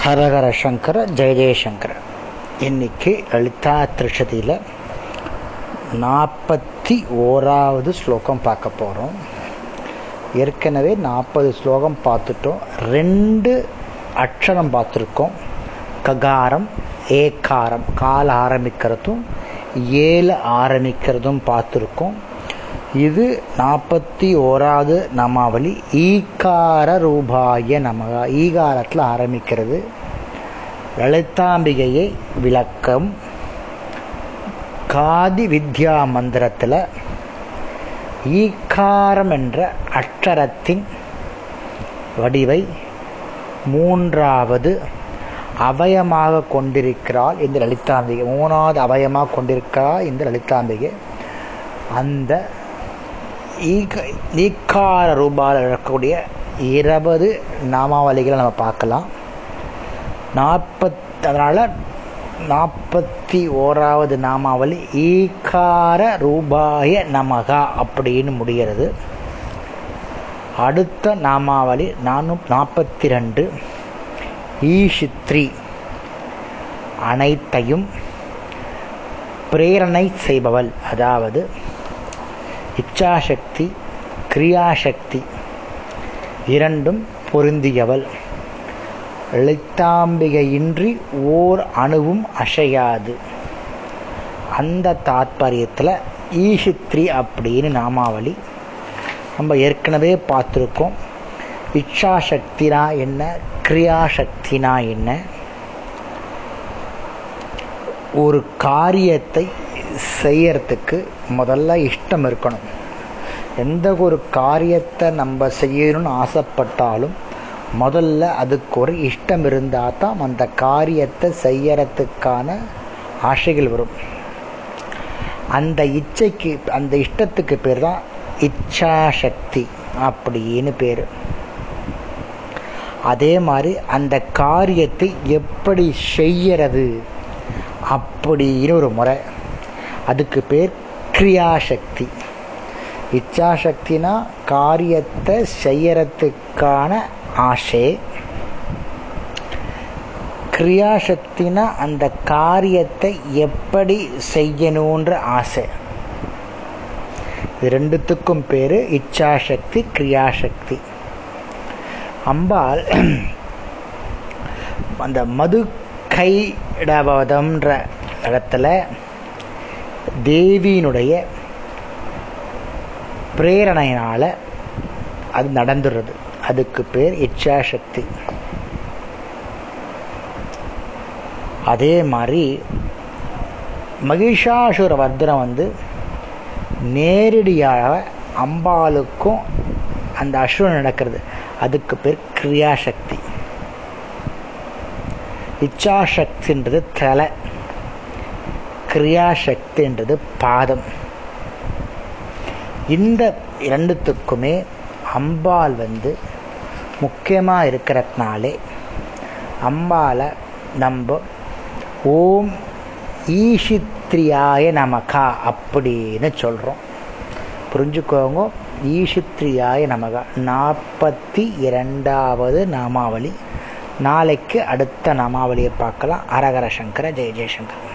ஹரஹர சங்கர ஜெய ஜெயசங்கர இன்னைக்கு லலிதா திருஷதியில் நாற்பத்தி ஓராவது ஸ்லோகம் பார்க்க போகிறோம் ஏற்கனவே நாற்பது ஸ்லோகம் பார்த்துட்டோம் ரெண்டு அக்ஷரம் பார்த்துருக்கோம் ககாரம் ஏகாரம் கால ஆரம்பிக்கிறதும் ஏழு ஆரம்பிக்கிறதும் பார்த்துருக்கோம் இது நாற்பத்தி ஓராவது நமாவளி. ஈகார ரூபாய நமக. ஈகாரத்தில் ஆரம்பிக்கிறது. லலிதாம்பிகையை விளக்கம். காதி வித்யா மந்திரத்தில் ஈகாரம் என்ற அக்ஷரத்தின் வடிவை மூன்றாவது அவயமாக கொண்டிருக்கிறாள் இந்த லலிதாம்பிகை. மூணாவது அவயமாக கொண்டிருக்கிறாள் இந்த லலிதாம்பிகை. அந்த ஈக ஈக்கார ரூபாயில் இருக்கக்கூடிய இருபது நாமாவளிகளை நம்ம பார்க்கலாம். நாற்பத் அதனால் நாற்பத்தி ஓராவது நாமாவளி ஈகார ரூபாய நமகா அப்படின்னு முடிகிறது. அடுத்த நாமாவளி நானூ நாற்பத்தி ரெண்டு ஈஷித்ரி. அனைத்தையும் பிரேரணை செய்பவள் அதாவது இச்சாசக்தி கிரியாசக்தி இரண்டும் பொருந்தியவள். லலிதாம்பிகையின்றி ஓர் அணுவும் அசையாது. அந்த தாத்பரியத்தில் ஈஷித்ரி அப்படின்னு நாமாவளி நம்ம ஏற்கனவே பார்த்துருக்கோம். இச்சாசக்தினா என்ன கிரியாசக்தினா என்ன? ஒரு காரியத்தை செய்யறதுக்கு முதல்ல இஷ்டம் இருக்கணும். எந்த ஒரு காரியத்தை நம்ம செய்யணும்னு ஆசைப்பட்டாலும் முதல்ல அதுக்கு ஒரு இஷ்டம் இருந்தால் தான் அந்த காரியத்தை செய்யறதுக்கான ஆசைகள் வரும். அந்த இச்சைக்கு அந்த இஷ்டத்துக்கு பேர் தான் இச்சாசக்தி அப்படின்னு பேர். அதே மாதிரி அந்த காரியத்தை எப்படி செய்யறது அப்படின்னு ஒரு முறை. அதுக்கு பேர் கிரியாசக்தி. இச்சாசக்தினா காரியத்தை செய்யறதுக்கான ஆசை. கிரியாசக்தினா அந்த காரியத்தை எப்படி செய்யணுன்ற ஆசை. இது ரெண்டுத்துக்கும் பேரு இச்சாசக்தி கிரியாசக்தி. அம்பாள் அந்த மது கைடபதம்ன்ற இடத்துல தேவியினுடைய பிரேரணையினால் அது நடந்துடுறது. அதுக்கு பேர் இச்சாசக்தி. அதே மாதிரி மகிஷாசுர வர்தனம் வந்து நேரடியாக அம்பாளுக்கும் அந்த அசுரன் நடக்கிறது. அதுக்கு பேர் கிரியாசக்தி. இச்சாசக்தின்றது தலை. கிரியாசக்தின்றது பாதம். இந்த இரண்டுத்துக்குமே அம்பாள் வந்து முக்கியமாக இருக்கிறதுனாலே அம்பாலை நம்ம ஓம் ஈஷித்ரியாய நமகா அப்படின்னு சொல்கிறோம் புரிஞ்சுக்கோங்க. ஈஷித்ரியாய நமகா. நாற்பத்தி இரண்டாவது நாமாவளி. நாளைக்கு அடுத்த நாமாவளியை பார்க்கலாம். அரகர சங்கர ஜெய ஜெயசங்கர்